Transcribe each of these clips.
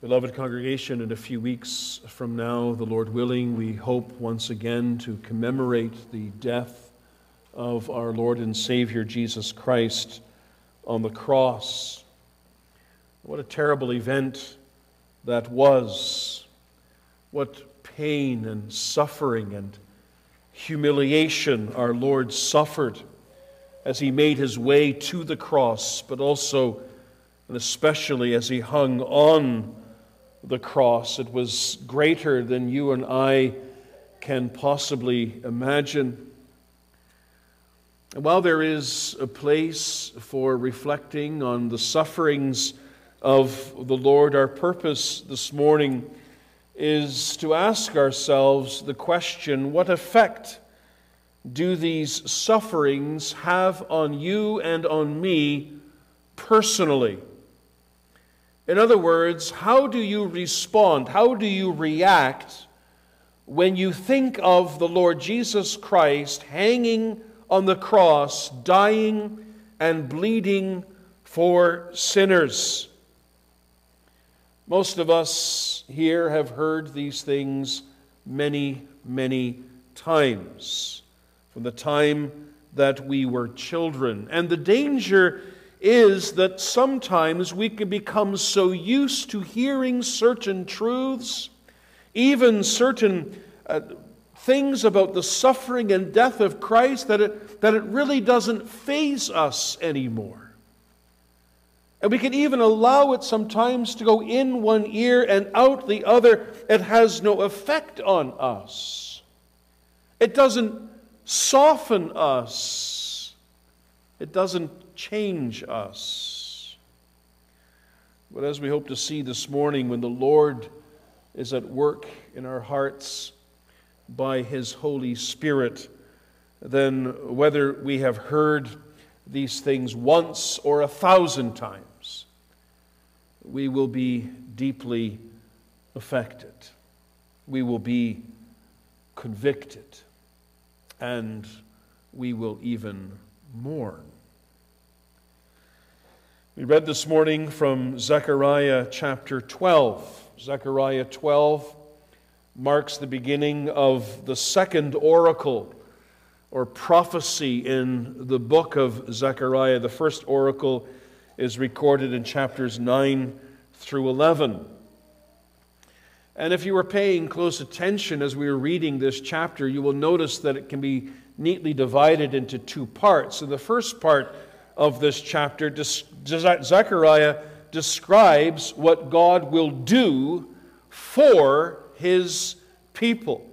Beloved congregation, in a few weeks from now, the Lord willing, we hope once again to commemorate the death of our Lord and Savior Jesus Christ on the cross. What a terrible event that was. What pain and suffering and humiliation our Lord suffered as he made his way to the cross, but also and especially as he hung on the cross. It was greater than you and I can possibly imagine. And while there is a place for reflecting on the sufferings of the Lord, our purpose this morning is to ask ourselves the question what effect do these sufferings have on you and on me personally? In other words, how do you respond? How do you react when you think of the Lord Jesus Christ hanging on the cross, dying and bleeding for sinners? Most of us here have heard these things many, many times from the time that we were children. And the danger is that sometimes we can become so used to hearing certain truths, even certain uh, things about the suffering and death of Christ, that it, that it really doesn't faze us anymore. And we can even allow it sometimes to go in one ear and out the other. It has no effect on us. It doesn't soften us. It doesn't change us. But as we hope to see this morning, when the Lord is at work in our hearts by His Holy Spirit, then whether we have heard these things once or a thousand times, we will be deeply affected. We will be convicted. And we will even mourn. We read this morning from Zechariah chapter 12. Zechariah 12 marks the beginning of the second oracle or prophecy in the book of Zechariah. The first oracle is recorded in chapters 9 through 11. And if you were paying close attention as we were reading this chapter, you will notice that it can be neatly divided into two parts. In the first part, of this chapter, Zechariah describes what God will do for his people,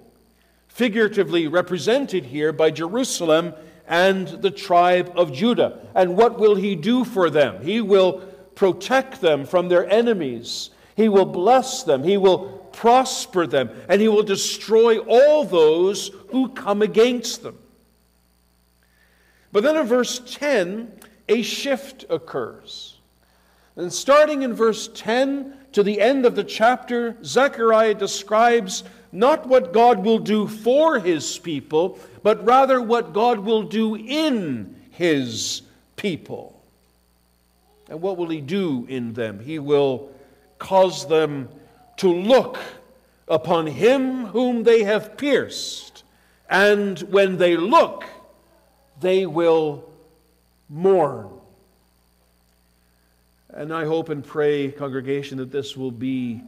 figuratively represented here by Jerusalem and the tribe of Judah. And what will he do for them? He will protect them from their enemies, he will bless them, he will prosper them, and he will destroy all those who come against them. But then in verse 10, a shift occurs. And starting in verse 10 to the end of the chapter, Zechariah describes not what God will do for his people, but rather what God will do in his people. And what will he do in them? He will cause them to look upon him whom they have pierced. And when they look, they will mourn. And I hope and pray, congregation, that this will be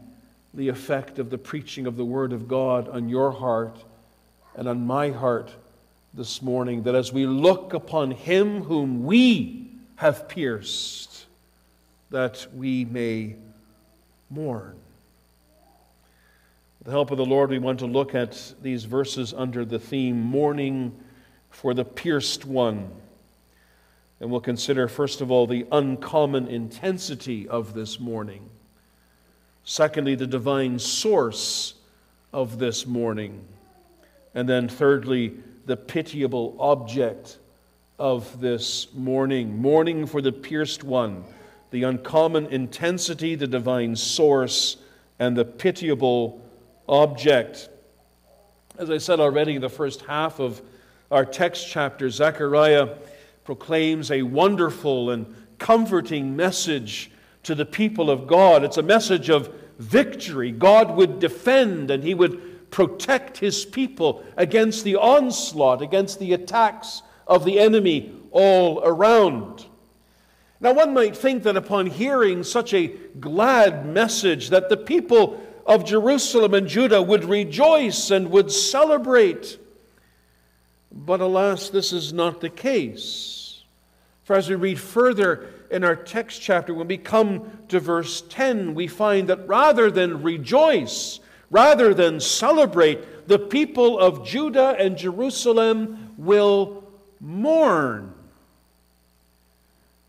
the effect of the preaching of the Word of God on your heart and on my heart this morning. That as we look upon Him whom we have pierced, that we may mourn. With the help of the Lord, we want to look at these verses under the theme Mourning for the Pierced One. And we'll consider, first of all, the uncommon intensity of this mourning. Secondly, the divine source of this mourning. And then, thirdly, the pitiable object of this mourning. Mourning for the pierced one, the uncommon intensity, the divine source, and the pitiable object. As I said already in the first half of our text chapter, Zechariah proclaims a wonderful and comforting message to the people of God. It's a message of victory. God would defend and he would protect his people against the onslaught, against the attacks of the enemy all around. Now, one might think that upon hearing such a glad message, that the people of Jerusalem and Judah would rejoice and would celebrate. But alas, this is not the case. For as we read further in our text chapter, when we come to verse 10, we find that rather than rejoice, rather than celebrate, the people of Judah and Jerusalem will mourn.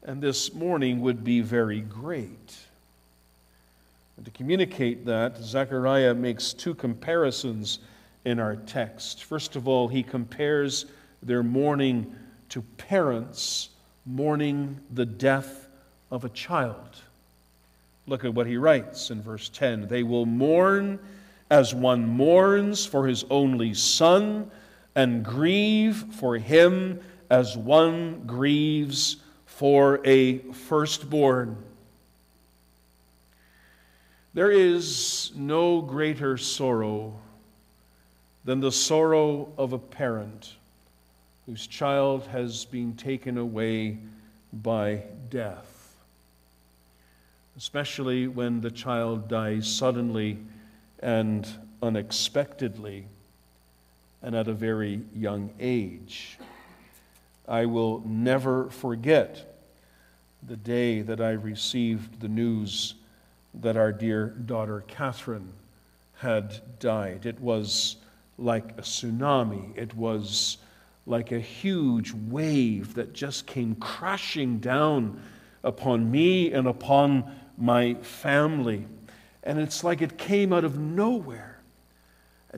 And this mourning would be very great. And to communicate that, Zechariah makes two comparisons in our text. First of all, he compares their mourning to parents mourning the death of a child. Look at what he writes in verse 10 They will mourn as one mourns for his only son, and grieve for him as one grieves for a firstborn. There is no greater sorrow than the sorrow of a parent whose child has been taken away by death, especially when the child dies suddenly and unexpectedly and at a very young age. I will never forget the day that I received the news that our dear daughter Catherine had died. It was like a tsunami, it was like a huge wave that just came crashing down upon me and upon my family. And it's like it came out of nowhere.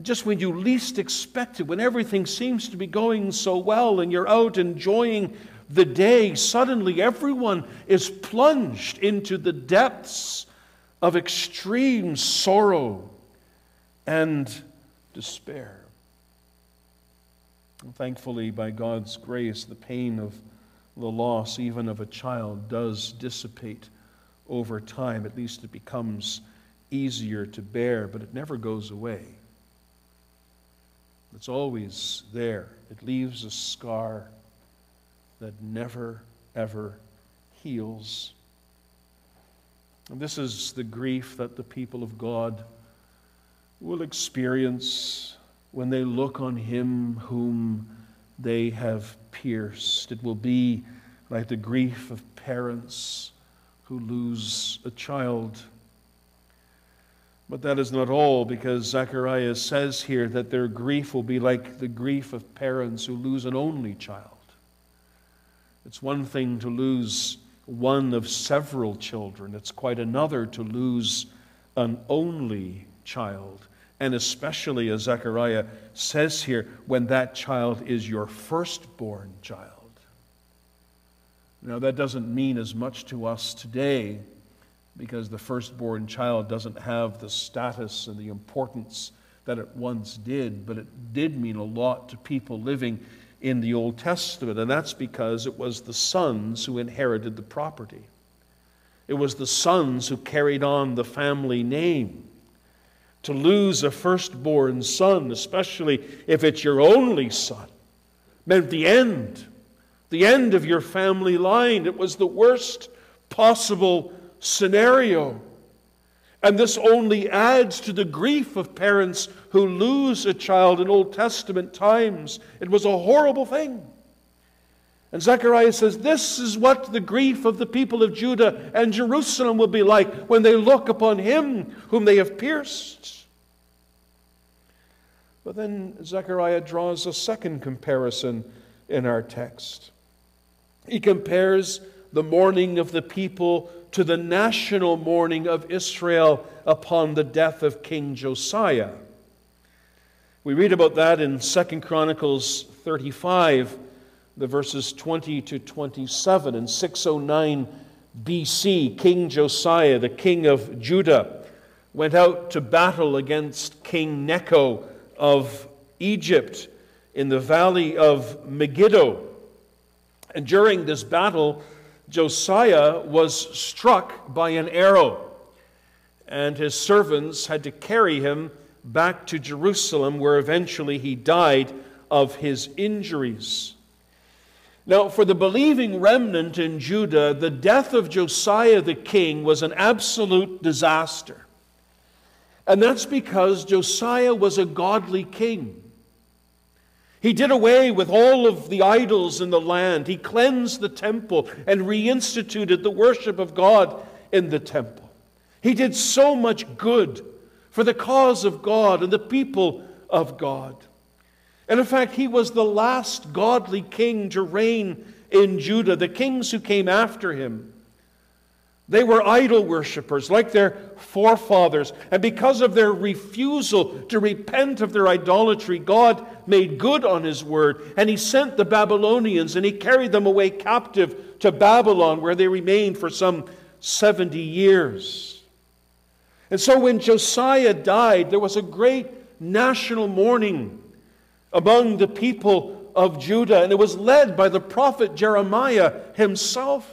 Just when you least expect it, when everything seems to be going so well and you're out enjoying the day, suddenly everyone is plunged into the depths of extreme sorrow and despair. Thankfully, by God's grace, the pain of the loss, even of a child, does dissipate over time. At least it becomes easier to bear, but it never goes away. It's always there. It leaves a scar that never, ever heals. And this is the grief that the people of God will experience when they look on him whom they have pierced. It will be like the grief of parents who lose a child. But that is not all, because Zechariah says here that their grief will be like the grief of parents who lose an only child. It's one thing to lose one of several children, it's quite another to lose an only child and especially as Zechariah says here, when that child is your firstborn child. Now, that doesn't mean as much to us today because the firstborn child doesn't have the status and the importance that it once did, but it did mean a lot to people living in the Old Testament, and that's because it was the sons who inherited the property. It was the sons who carried on the family name. To lose a firstborn son, especially if it's your only son, meant the end, the end of your family line. It was the worst possible scenario. And this only adds to the grief of parents who lose a child in Old Testament times. It was a horrible thing. And Zechariah says, This is what the grief of the people of Judah and Jerusalem will be like when they look upon him whom they have pierced. But then Zechariah draws a second comparison in our text. He compares the mourning of the people to the national mourning of Israel upon the death of King Josiah. We read about that in 2 Chronicles 35 the verses 20 to 27. In 609 BC, King Josiah, the king of Judah, went out to battle against King Necho of Egypt in the valley of Megiddo. And during this battle, Josiah was struck by an arrow. and his servants had to carry him back to Jerusalem, where eventually he died of his injuries. Now, for the believing remnant in Judah, the death of Josiah the king was an absolute disaster. And that's because Josiah was a godly king. He did away with all of the idols in the land. He cleansed the temple and reinstituted the worship of God in the temple. He did so much good for the cause of God and the people of God. And in fact, he was the last godly king to reign in Judah. The kings who came after him, they were idol worshippers like their forefathers. And because of their refusal to repent of their idolatry, God made good on his word. And he sent the Babylonians and he carried them away captive to Babylon, where they remained for some 70 years. And so when Josiah died, there was a great national mourning among the people of Judah, and it was led by the prophet Jeremiah himself.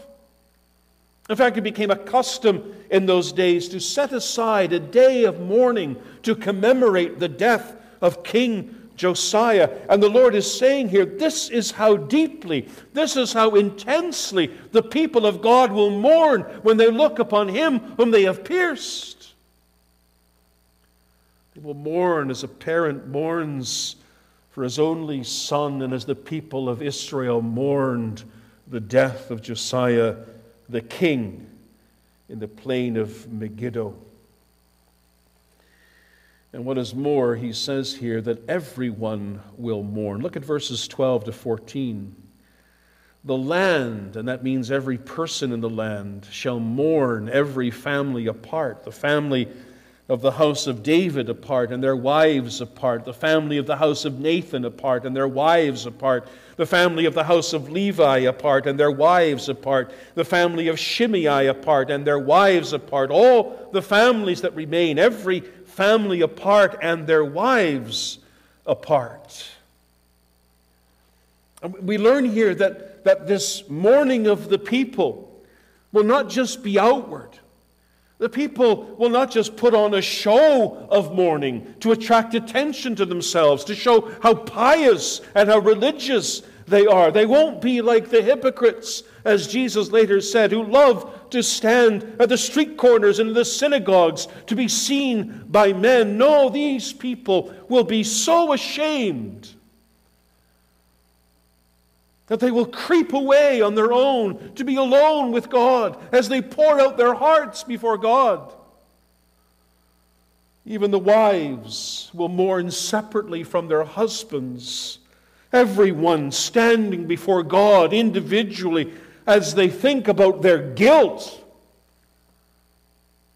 In fact, it became a custom in those days to set aside a day of mourning to commemorate the death of King Josiah. And the Lord is saying here, this is how deeply, this is how intensely the people of God will mourn when they look upon him whom they have pierced. They will mourn as a parent mourns for his only son, and as the people of Israel mourned the death of Josiah the king in the plain of Megiddo. And what is more, he says here that everyone will mourn. Look at verses 12 to 14. The land, and that means every person in the land, shall mourn every family apart. The family of the house of David apart and their wives apart, the family of the house of Nathan apart and their wives apart, the family of the house of Levi apart and their wives apart, the family of Shimei apart and their wives apart, all the families that remain, every family apart and their wives apart. We learn here that, that this mourning of the people will not just be outward the people will not just put on a show of mourning to attract attention to themselves, to show how pious and how religious they are. They won't be like the hypocrites, as Jesus later said, who love to stand at the street corners and in the synagogues to be seen by men. No, these people will be so ashamed that they will creep away on their own to be alone with God as they pour out their hearts before God. Even the wives will mourn separately from their husbands, everyone standing before God individually as they think about their guilt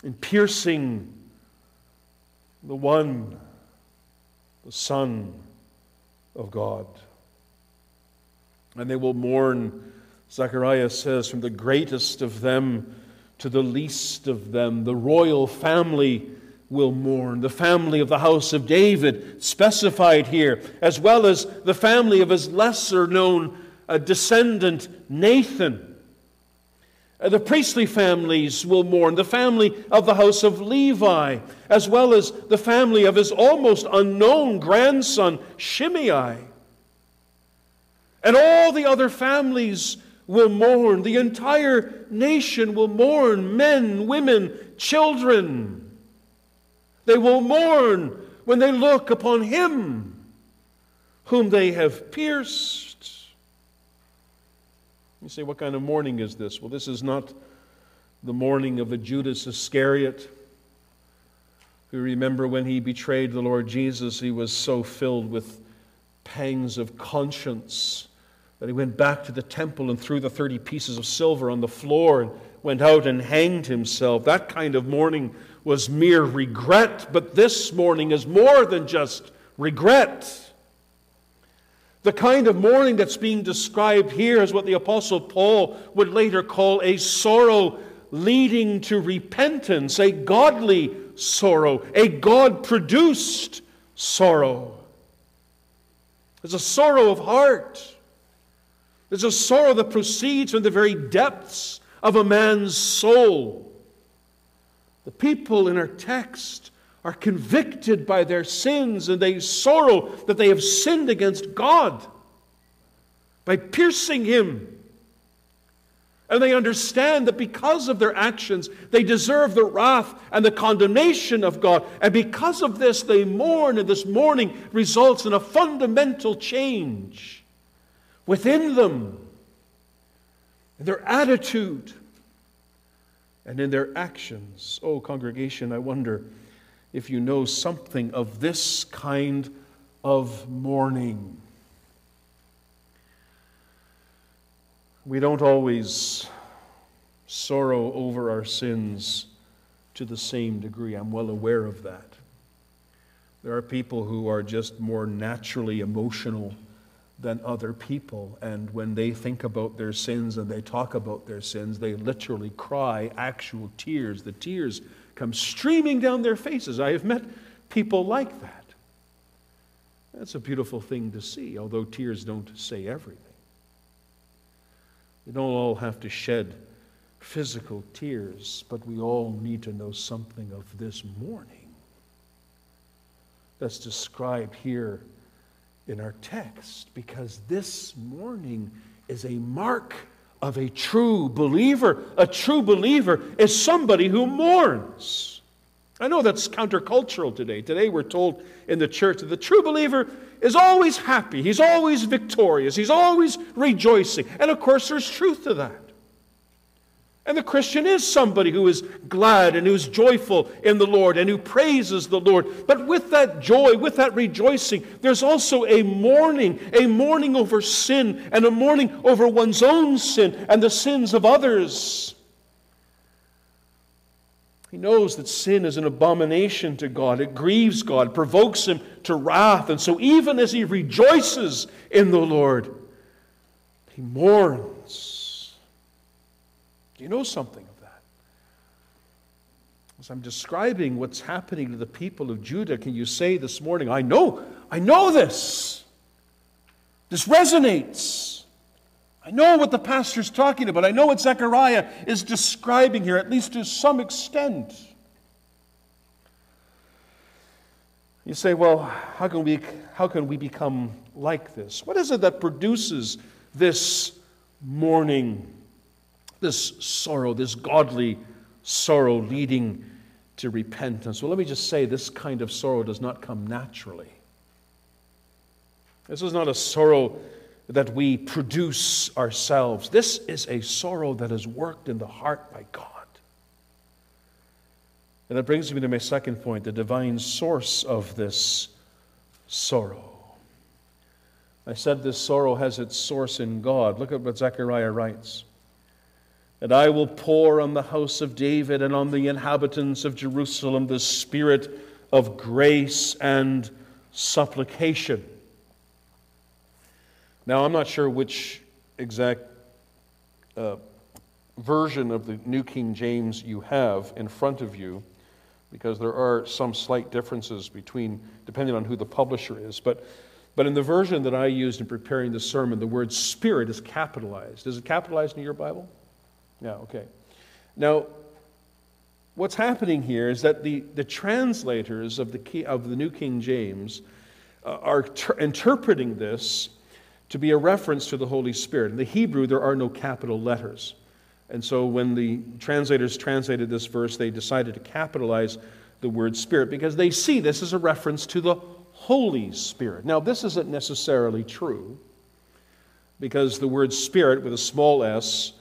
in piercing the one, the Son of God. And they will mourn, Zechariah says, from the greatest of them to the least of them. The royal family will mourn. The family of the house of David, specified here, as well as the family of his lesser known uh, descendant, Nathan. Uh, the priestly families will mourn. The family of the house of Levi, as well as the family of his almost unknown grandson, Shimei. All the other families will mourn. The entire nation will mourn men, women, children. They will mourn when they look upon him whom they have pierced. You say, what kind of mourning is this? Well, this is not the mourning of a Judas Iscariot who remember when he betrayed the Lord Jesus, he was so filled with pangs of conscience that he went back to the temple and threw the 30 pieces of silver on the floor and went out and hanged himself. That kind of mourning was mere regret, but this mourning is more than just regret. The kind of mourning that's being described here is what the Apostle Paul would later call a sorrow leading to repentance, a godly sorrow, a God produced sorrow. It's a sorrow of heart. There's a sorrow that proceeds from the very depths of a man's soul. The people in our text are convicted by their sins and they sorrow that they have sinned against God by piercing Him. And they understand that because of their actions, they deserve the wrath and the condemnation of God. And because of this, they mourn, and this mourning results in a fundamental change within them, in their attitude, and in their actions. Oh, congregation, I wonder if you know something of this kind of mourning. We don't always sorrow over our sins to the same degree. I'm well aware of that. There are people who are just more naturally emotional than other people. And when they think about their sins and they talk about their sins, they literally cry actual tears. The tears come streaming down their faces. I have met people like that. That's a beautiful thing to see, although tears don't say everything. We don't all have to shed physical tears, but we all need to know something of this mourning that's described here in our text, because this mourning is a mark of a true believer. A true believer is somebody who mourns. I know that's countercultural today. Today we're told in the church that the true believer is always happy, he's always victorious, he's always rejoicing. And of course, there's truth to that. And the Christian is somebody who is glad and who's joyful in the Lord and who praises the Lord. But with that joy, with that rejoicing, there's also a mourning, a mourning over sin and a mourning over one's own sin and the sins of others. He knows that sin is an abomination to God. It grieves God, provokes him to wrath. And so, even as he rejoices in the Lord, he mourns. You know something of that? As I'm describing what's happening to the people of Judah, can you say this morning, I know, I know this? This resonates. I know what the pastor's talking about. I know what Zechariah is describing here, at least to some extent. You say, well, how can we, how can we become like this? What is it that produces this mourning, this sorrow, this godly sorrow leading to repentance? Well, let me just say this kind of sorrow does not come naturally. This is not a sorrow that we produce ourselves. This is a sorrow that is worked in the heart by God. And that brings me to my second point the divine source of this sorrow. I said this sorrow has its source in God. Look at what Zechariah writes. And I will pour on the house of David and on the inhabitants of Jerusalem the spirit of grace and supplication now, I'm not sure which exact uh, version of the New King James you have in front of you, because there are some slight differences between, depending on who the publisher is. But, but in the version that I used in preparing the sermon, the word spirit is capitalized. Is it capitalized in your Bible? Yeah, okay. Now, what's happening here is that the, the translators of the, of the New King James uh, are ter- interpreting this to be a reference to the Holy Spirit. In the Hebrew, there are no capital letters. And so when the translators translated this verse, they decided to capitalize the word Spirit because they see this as a reference to the Holy Spirit. Now, this isn't necessarily true because the word Spirit with a small s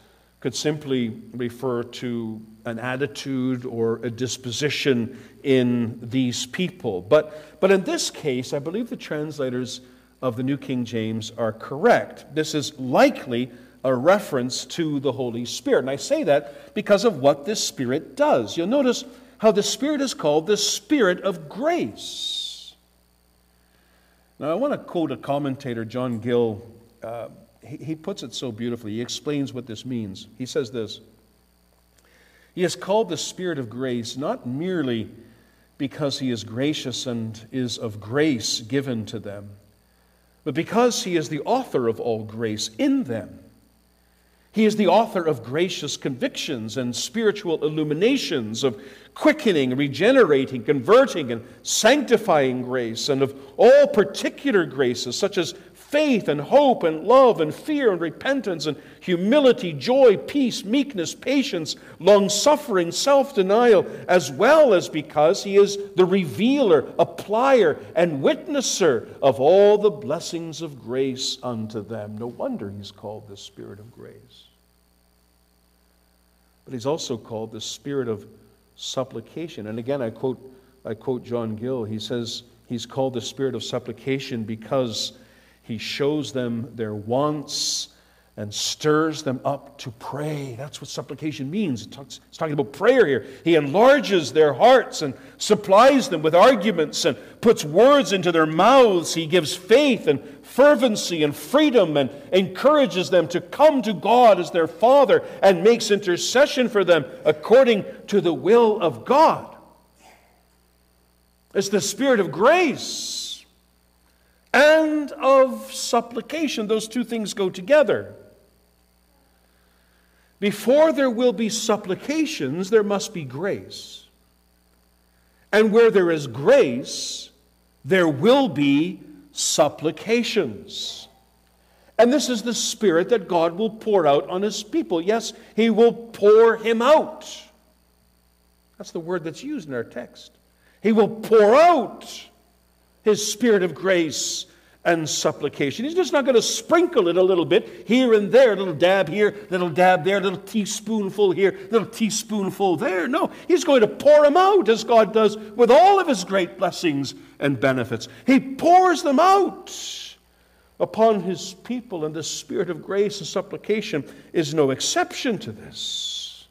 could simply refer to an attitude or a disposition in these people. But, but in this case, I believe the translators of the New King James are correct. This is likely a reference to the Holy Spirit. And I say that because of what this Spirit does. You'll notice how the Spirit is called the Spirit of grace. Now, I want to quote a commentator, John Gill. Uh, he, puts it so beautifully. He explains what this means. He says this He is called the Spirit of grace not merely because he is gracious and is of grace given to them but because he is the author of all grace in them, He is the author of gracious convictions and spiritual illuminations, of quickening, regenerating, converting, and sanctifying grace, and of all particular graces, such as faith and hope and love and fear and repentance and humility, joy, peace, meekness, patience, long suffering, self denial, as well as because he is the revealer, applier, and witnesser of all the blessings of grace unto them. No wonder he's called the Spirit of grace. But he's also called the Spirit of supplication. And again, I quote, I quote John Gill. He says he's called the Spirit of supplication because he shows them their wants and stirs them up to pray. That's what supplication means. It's talking about prayer here. He enlarges their hearts and supplies them with arguments and puts words into their mouths. He gives faith and fervency and freedom and encourages them to come to God as their Father and makes intercession for them according to the will of God. It's the Spirit of grace and of supplication. Those two things go together. Before there will be supplications, there must be grace. And where there is grace, there will be supplications. And this is the Spirit that God will pour out on His people. Yes, He will pour Him out. That's the word that's used in our text. He will pour out his spirit of grace and supplication. He's just not going to sprinkle it a little bit here and there, a little dab here, little dab there, little teaspoonful here, little teaspoonful there. No, he's going to pour them out as God does with all of his great blessings and benefits. He pours them out upon his people, and the spirit of grace and supplication is no exception to this.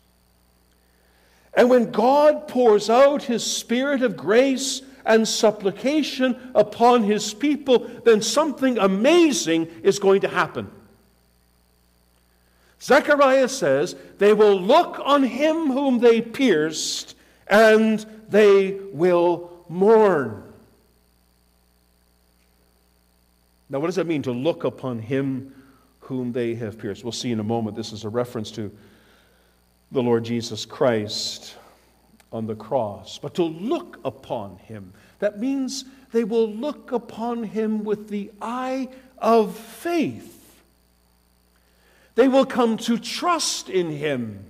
And when God pours out his spirit of grace and supplication upon his people, then something amazing is going to happen. Zechariah says, They will look on him whom they pierced, and they will mourn. Now, what does that mean to look upon him whom they have pierced? We'll see in a moment. This is a reference to the Lord Jesus Christ on the cross, but to look upon him. That means they will look upon him with the eye of faith. They will come to trust in him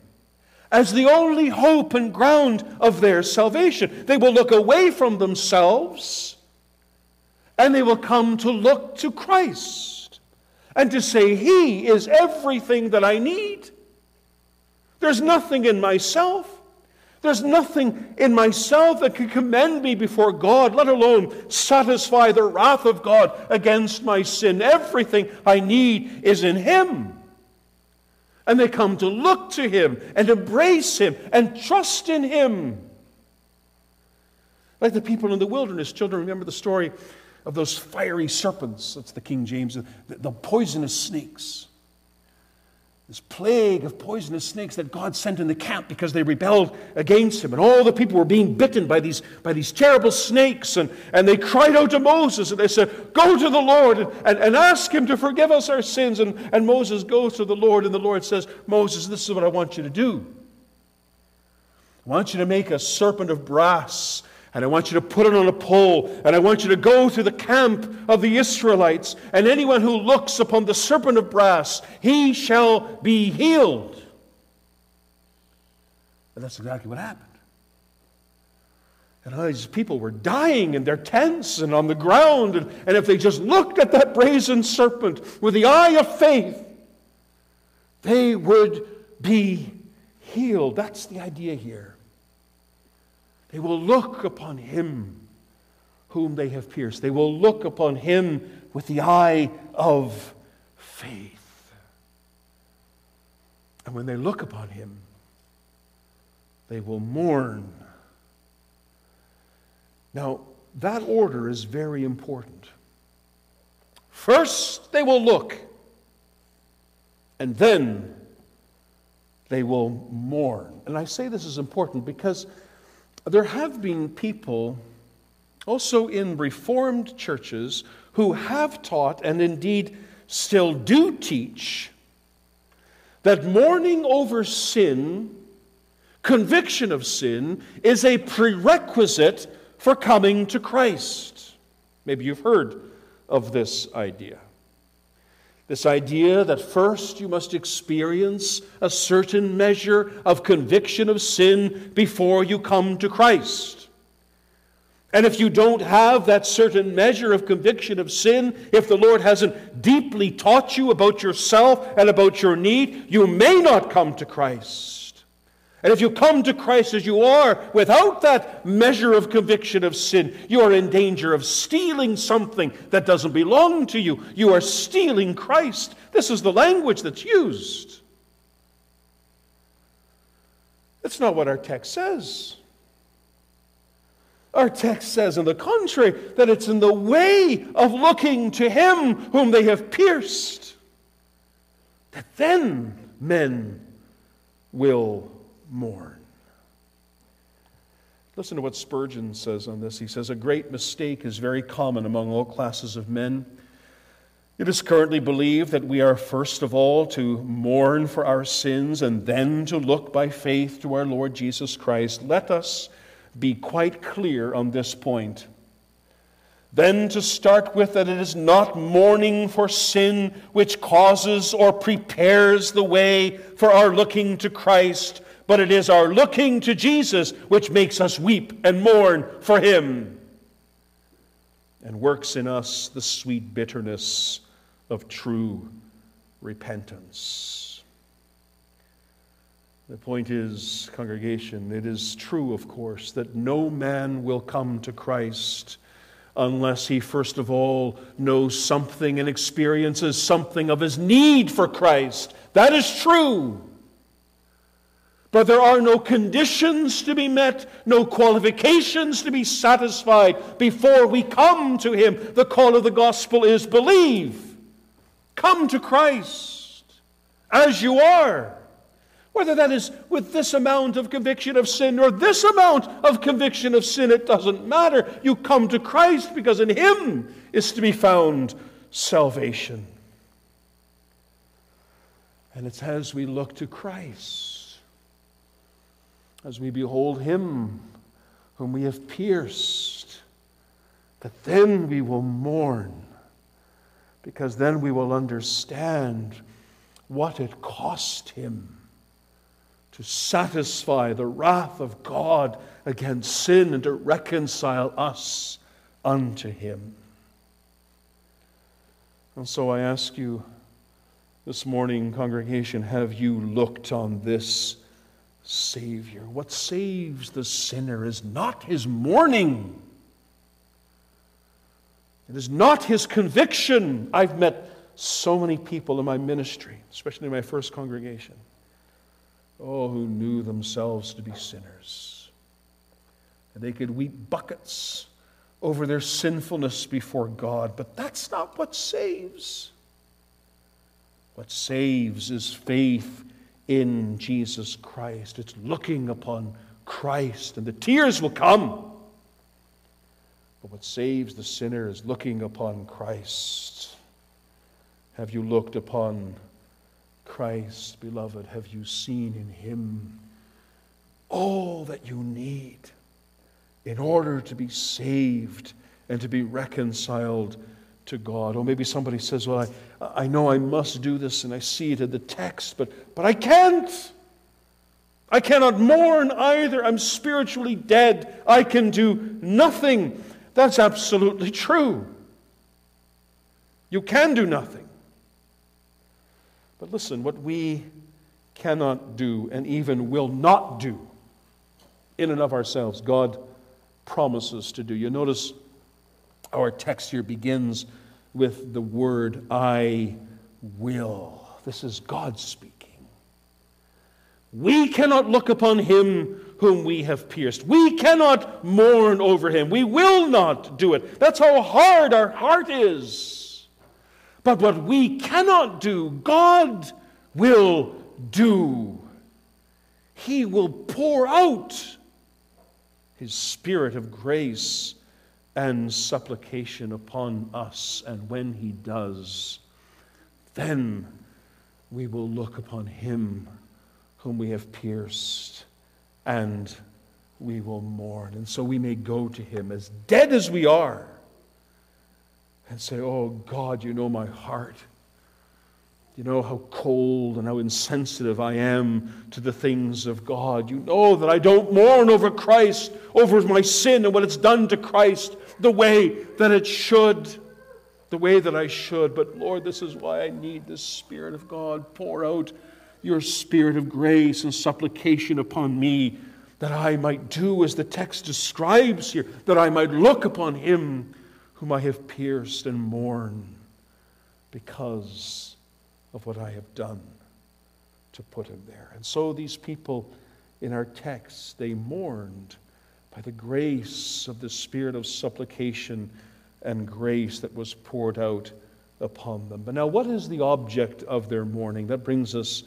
as the only hope and ground of their salvation. They will look away from themselves and they will come to look to Christ and to say, He is everything that I need. There's nothing in myself. There's nothing in myself that can commend me before God, let alone satisfy the wrath of God against my sin. Everything I need is in Him. And they come to look to Him and embrace Him and trust in Him. Like the people in the wilderness, children, remember the story of those fiery serpents. That's the King James, the, poisonous snakes this plague of poisonous snakes that God sent in the camp because they rebelled against him. And all the people were being bitten by these, by these terrible snakes. And, and they cried out to Moses and they said, Go to the Lord and, and, and ask him to forgive us our sins. And, and Moses goes to the Lord, and the Lord says, Moses, this is what I want you to do. I want you to make a serpent of brass and I want you to put it on a pole, and I want you to go to the camp of the Israelites, and anyone who looks upon the serpent of brass, he shall be healed. And that's exactly what happened. And all these people were dying in their tents and on the ground, and, and if they just looked at that brazen serpent with the eye of faith, they would be healed. That's the idea here. They will look upon him whom they have pierced. They will look upon him with the eye of faith. And when they look upon him, they will mourn. Now, that order is very important. First, they will look, and then they will mourn. And I say this is important because there have been people also in Reformed churches who have taught and indeed still do teach that mourning over sin, conviction of sin, is a prerequisite for coming to Christ. Maybe you've heard of this idea. This idea that first you must experience a certain measure of conviction of sin before you come to Christ. And if you don't have that certain measure of conviction of sin, if the Lord hasn't deeply taught you about yourself and about your need, you may not come to Christ. And if you come to Christ as you are without that measure of conviction of sin, you are in danger of stealing something that doesn't belong to you. You are stealing Christ. This is the language that's used. That's not what our text says. Our text says, on the contrary, that it's in the way of looking to Him whom they have pierced that then men will mourn. Listen to what Spurgeon says on this. He says, A great mistake is very common among all classes of men. It is currently believed that we are first of all to mourn for our sins and then to look by faith to our Lord Jesus Christ. Let us be quite clear on this point. Then, to start with, that it is not mourning for sin which causes or prepares the way for our looking to Christ, but it is our looking to Jesus which makes us weep and mourn for him and works in us the sweet bitterness of true repentance. The point is, congregation, it is true, of course, that no man will come to Christ unless he first of all knows something and experiences something of his need for Christ. That is true. But there are no conditions to be met, no qualifications to be satisfied before we come to Him. The call of the gospel is believe. Come to Christ as you are. Whether that is with this amount of conviction of sin or this amount of conviction of sin, it doesn't matter. You come to Christ because in Him is to be found salvation. And it's as we look to Christ as we behold him whom we have pierced, that then we will mourn, because then we will understand what it cost him to satisfy the wrath of God against sin and to reconcile us unto him. And so I ask you this morning, congregation, have you looked on this? Savior. What saves the sinner is not his mourning, it is not his conviction. I've met so many people in my ministry, especially in my first congregation, oh, who knew themselves to be sinners. And they could weep buckets over their sinfulness before God, but that's not what saves. What saves is faith in Jesus Christ. It's looking upon Christ, and the tears will come. But what saves the sinner is looking upon Christ. Have you looked upon Christ, beloved? Have you seen in him all that you need in order to be saved and to be reconciled to God. Or maybe somebody says, Well, I, I know I must do this and I see it in the text, but, but I can't. I cannot mourn either. I'm spiritually dead. I can do nothing. That's absolutely true. You can do nothing. But listen, what we cannot do and even will not do in and of ourselves, God promises to do. You notice our text here begins with the word, I will. This is God speaking. We cannot look upon him whom we have pierced. We cannot mourn over him. We will not do it. That's how hard our heart is. But what we cannot do, God will do. He will pour out his spirit of grace and supplication upon us. And when he does, then we will look upon him whom we have pierced, and we will mourn. And so we may go to him as dead as we are and say, Oh God, you know my heart. You know how cold and how insensitive I am to the things of God. You know that I don't mourn over Christ, over my sin and what it's done to Christ the way that it should, the way that I should. But Lord, this is why I need the Spirit of God. Pour out your Spirit of grace and supplication upon me that I might do as the text describes here, that I might look upon him whom I have pierced and mourn because of what I have done to put him there. And so these people in our text, they mourned by the grace of the spirit of supplication and grace that was poured out upon them. But now, what is the object of their mourning? That brings us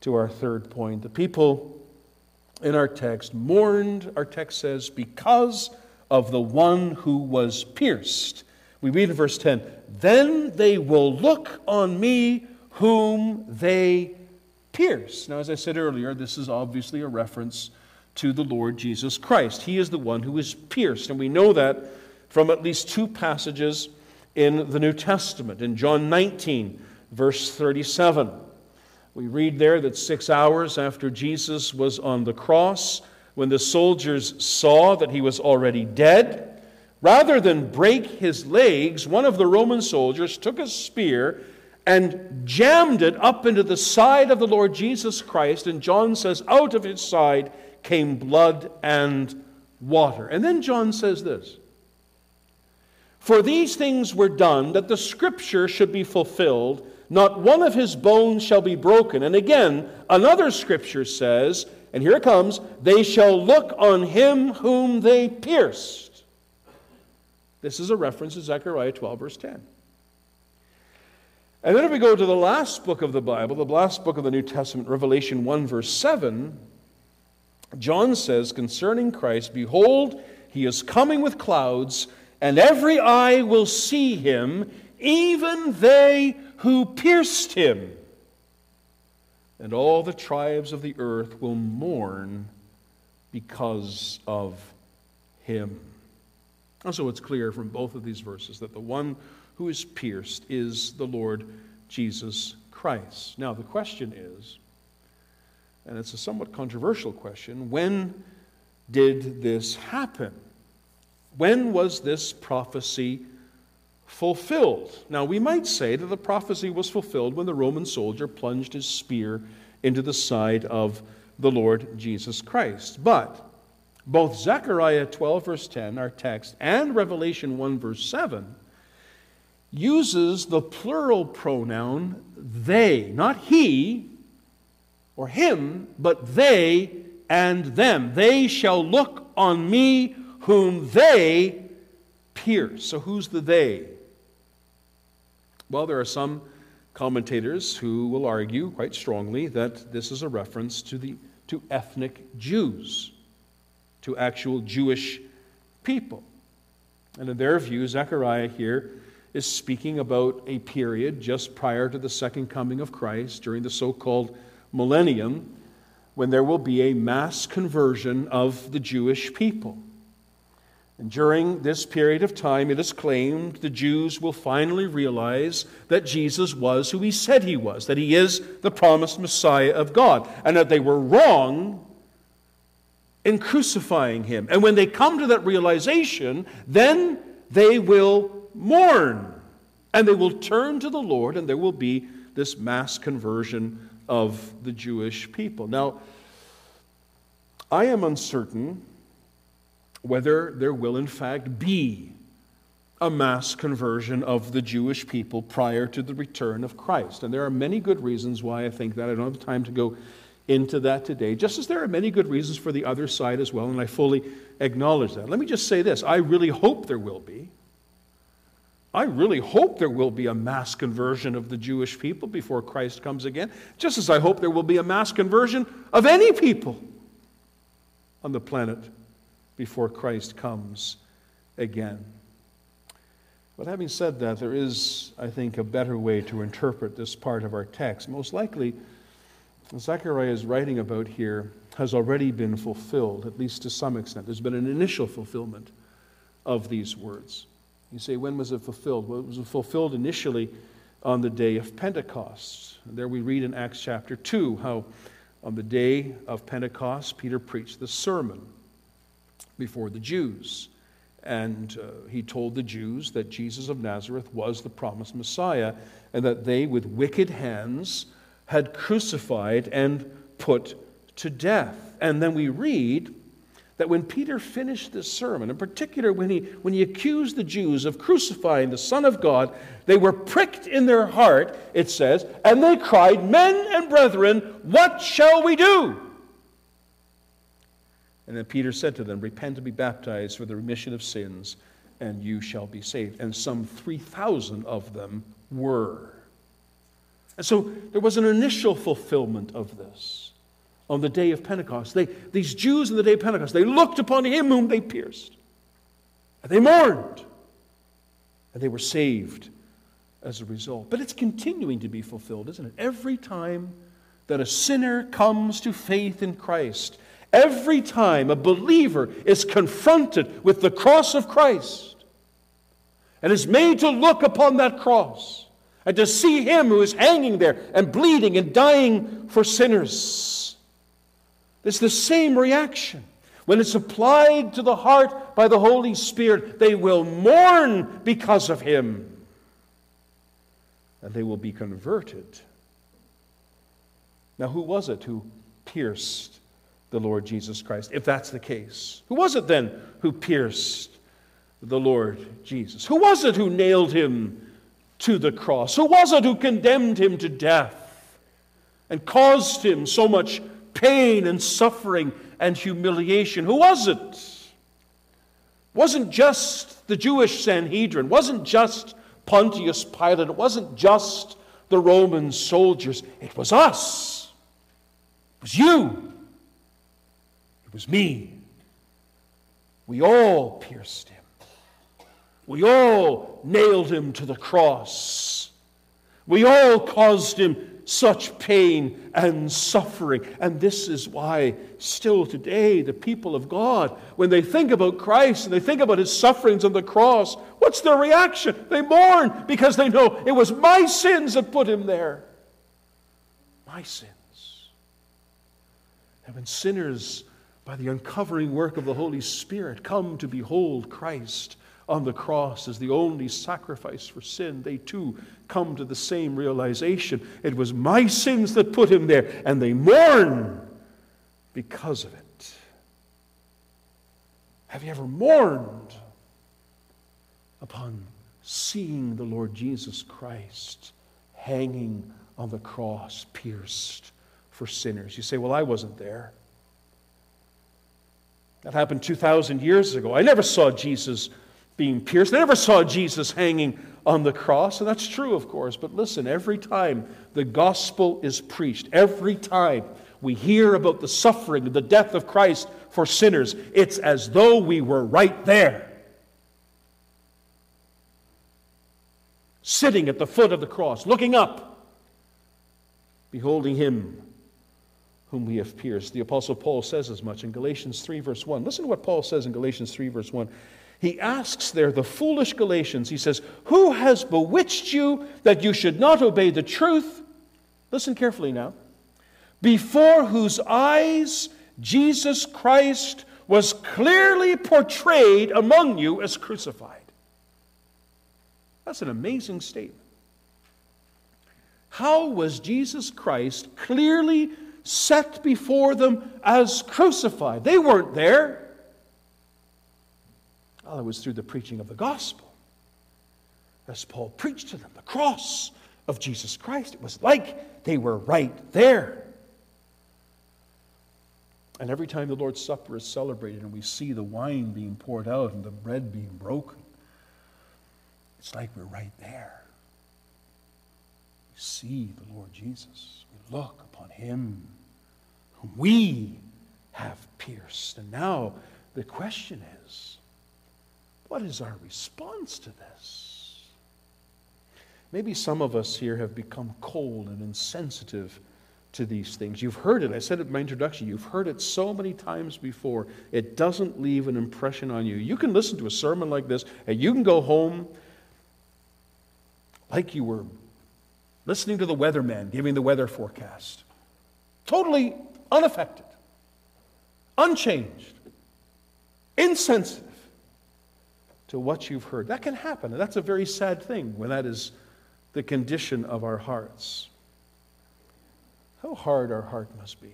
to our third point. The people in our text mourned, our text says, because of the one who was pierced. We read in verse 10 Then they will look on me whom they pierce. Now, as I said earlier, this is obviously a reference to the Lord Jesus Christ. He is the one who is pierced. And we know that from at least two passages in the New Testament. In John 19, verse 37, we read there that six hours after Jesus was on the cross, when the soldiers saw that he was already dead, rather than break his legs, one of the Roman soldiers took a spear and jammed it up into the side of the Lord Jesus Christ. And John says, out of his side came blood and water. And then John says this For these things were done that the scripture should be fulfilled. Not one of his bones shall be broken. And again, another scripture says, and here it comes, they shall look on him whom they pierced. This is a reference to Zechariah 12, verse 10. And then if we go to the last book of the Bible, the last book of the New Testament, Revelation 1, verse 7, John says concerning Christ, Behold, he is coming with clouds, and every eye will see him, even they who pierced him. And all the tribes of the earth will mourn because of him. And so it's clear from both of these verses that the one who is pierced is the Lord Jesus Christ. Now, the question is, and it's a somewhat controversial question when did this happen? When was this prophecy fulfilled? Now, we might say that the prophecy was fulfilled when the Roman soldier plunged his spear into the side of the Lord Jesus Christ. But both Zechariah 12, verse 10, our text, and Revelation 1, verse 7 uses the plural pronoun they, not he or him, but they and them. They shall look on me whom they pierce. So who's the they? Well, there are some commentators who will argue quite strongly that this is a reference to, the, to ethnic Jews, to actual Jewish people. And in their view, Zechariah here is speaking about a period just prior to the second coming of Christ, during the so called millennium, when there will be a mass conversion of the Jewish people. And during this period of time, it is claimed the Jews will finally realize that Jesus was who he said he was, that he is the promised Messiah of God, and that they were wrong in crucifying him. And when they come to that realization, then they will mourn. And they will turn to the Lord, and there will be this mass conversion of the Jewish people. Now, I am uncertain whether there will, in fact, be a mass conversion of the Jewish people prior to the return of Christ. And there are many good reasons why I think that. I don't have time to go into that today, just as there are many good reasons for the other side as well, and I fully acknowledge that. Let me just say this I really hope there will be. I really hope there will be a mass conversion of the Jewish people before Christ comes again, just as I hope there will be a mass conversion of any people on the planet before Christ comes again. But having said that, there is, I think, a better way to interpret this part of our text. Most likely, what Zechariah is writing about here has already been fulfilled, at least to some extent. There's been an initial fulfillment of these words. You say, when was it fulfilled? Well, it was fulfilled initially on the day of Pentecost. And there we read in Acts chapter 2 how on the day of Pentecost, Peter preached the sermon before the Jews. And uh, he told the Jews that Jesus of Nazareth was the promised Messiah and that they, with wicked hands, had crucified and put to death. And then we read that when Peter finished this sermon, in particular when he, when he accused the Jews of crucifying the Son of God, they were pricked in their heart, it says, and they cried, Men and brethren, what shall we do? And then Peter said to them, Repent and be baptized for the remission of sins, and you shall be saved. And some 3,000 of them were. And so there was an initial fulfillment of this on the day of Pentecost. They, these Jews in the day of Pentecost, they looked upon him whom they pierced. And they mourned. And they were saved as a result. But it's continuing to be fulfilled, isn't it? Every time that a sinner comes to faith in Christ, every time a believer is confronted with the cross of Christ and is made to look upon that cross and to see him who is hanging there and bleeding and dying for sinners. It's the same reaction. When it's applied to the heart by the Holy Spirit, they will mourn because of him. And they will be converted. Now, who was it who pierced the Lord Jesus Christ, if that's the case? Who was it then who pierced the Lord Jesus? Who was it who nailed him to the cross? Who was it who condemned him to death and caused him so much pain and suffering and humiliation? Who was it? Wasn't just the Jewish Sanhedrin, wasn't just Pontius Pilate, it wasn't just the Roman soldiers, it was us. It was you. It was me. We all pierced him. We all nailed him to the cross. We all caused him such pain and suffering. And this is why, still today, the people of God, when they think about Christ and they think about his sufferings on the cross, what's their reaction? They mourn because they know it was my sins that put him there. My sins. And when sinners, by the uncovering work of the Holy Spirit, come to behold Christ, on the cross as the only sacrifice for sin, they too come to the same realization. It was my sins that put him there, and they mourn because of it. Have you ever mourned upon seeing the Lord Jesus Christ hanging on the cross, pierced for sinners? You say, Well, I wasn't there. That happened 2,000 years ago. I never saw Jesus being pierced. They never saw Jesus hanging on the cross, and that's true, of course. But listen, every time the gospel is preached, every time we hear about the suffering the death of Christ for sinners, it's as though we were right there. Sitting at the foot of the cross, looking up, beholding him whom we have pierced. The Apostle Paul says as much in Galatians 3, verse 1. Listen to what Paul says in Galatians 3, verse 1 he asks there the foolish Galatians, he says, Who has bewitched you that you should not obey the truth? Listen carefully now. Before whose eyes Jesus Christ was clearly portrayed among you as crucified. That's an amazing statement. How was Jesus Christ clearly set before them as crucified? They weren't there. Well, it was through the preaching of the gospel. As Paul preached to them, the cross of Jesus Christ. It was like they were right there. And every time the Lord's Supper is celebrated and we see the wine being poured out and the bread being broken, it's like we're right there. We see the Lord Jesus. We look upon him whom we have pierced. And now the question is what is our response to this? Maybe some of us here have become cold and insensitive to these things. You've heard it. I said it in my introduction. You've heard it so many times before. It doesn't leave an impression on you. You can listen to a sermon like this, and you can go home like you were listening to the weatherman giving the weather forecast. Totally unaffected, unchanged, insensitive to what you've heard. That can happen, and that's a very sad thing when that is the condition of our hearts. How hard our heart must be.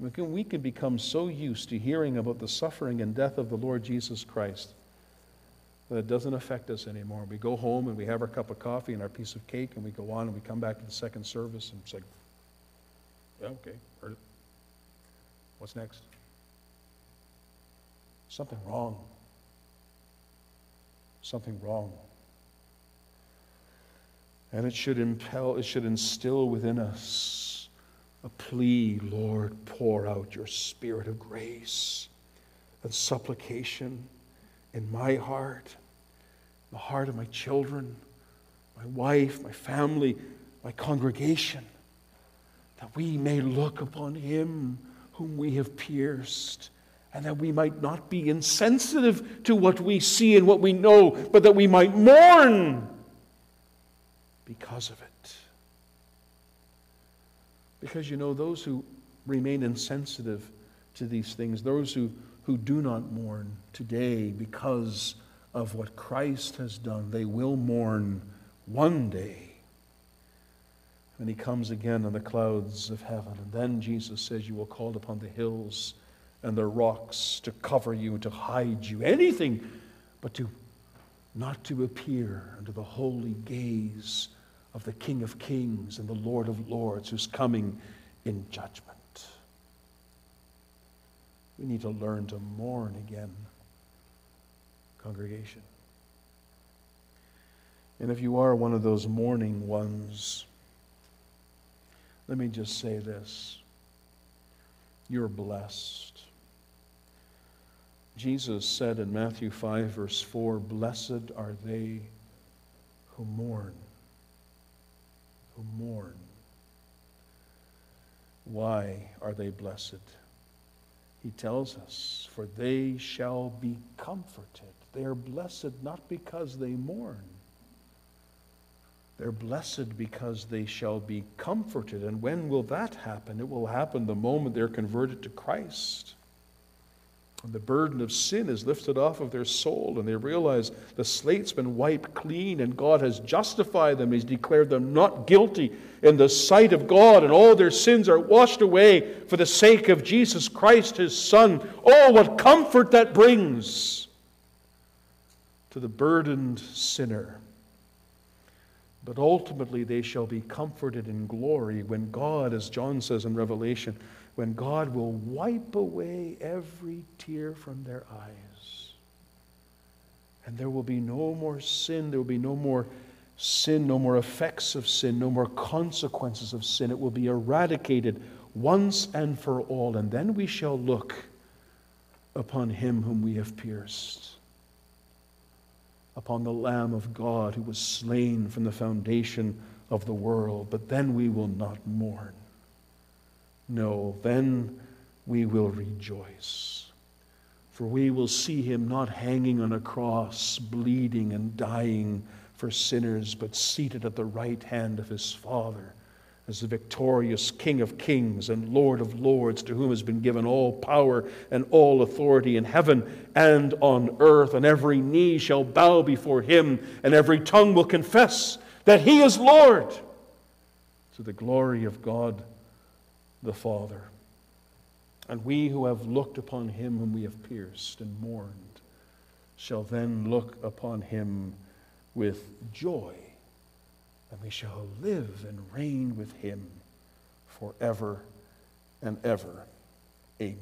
We can, we can become so used to hearing about the suffering and death of the Lord Jesus Christ that it doesn't affect us anymore. We go home and we have our cup of coffee and our piece of cake, and we go on and we come back to the second service and say, Yeah, okay, heard it. What's next? Something wrong. Something wrong. And it should impel, it should instill within us a plea, Lord, pour out your spirit of grace and supplication in my heart, the heart of my children, my wife, my family, my congregation, that we may look upon him whom we have pierced, and that we might not be insensitive to what we see and what we know, but that we might mourn because of it. Because you know, those who remain insensitive to these things, those who, who do not mourn today because of what Christ has done, they will mourn one day when he comes again on the clouds of heaven. And then Jesus says, You will call upon the hills and the rocks to cover you, to hide you, anything but to not to appear under the holy gaze of the King of Kings and the Lord of Lords who's coming in judgment. We need to learn to mourn again, congregation. And if you are one of those mourning ones, let me just say this you're blessed. Jesus said in Matthew 5, verse 4, Blessed are they who mourn who mourn. Why are they blessed? He tells us, For they shall be comforted. They are blessed not because they mourn. They're blessed because they shall be comforted. And when will that happen? It will happen the moment they're converted to Christ. And the burden of sin is lifted off of their soul, and they realize the slate's been wiped clean, and God has justified them. He's declared them not guilty in the sight of God, and all their sins are washed away for the sake of Jesus Christ, his Son. Oh, what comfort that brings to the burdened sinner. But ultimately, they shall be comforted in glory when God, as John says in Revelation, when God will wipe away every tear from their eyes. And there will be no more sin, there will be no more sin, no more effects of sin, no more consequences of sin. It will be eradicated once and for all. And then we shall look upon him whom we have pierced, upon the Lamb of God who was slain from the foundation of the world. But then we will not mourn. No, then we will rejoice. For we will see him not hanging on a cross, bleeding and dying for sinners, but seated at the right hand of his Father as the victorious King of kings and Lord of lords, to whom has been given all power and all authority in heaven and on earth. And every knee shall bow before him, and every tongue will confess that he is Lord, to the glory of God the Father. And we who have looked upon him whom we have pierced and mourned shall then look upon him with joy, and we shall live and reign with him forever and ever. Amen.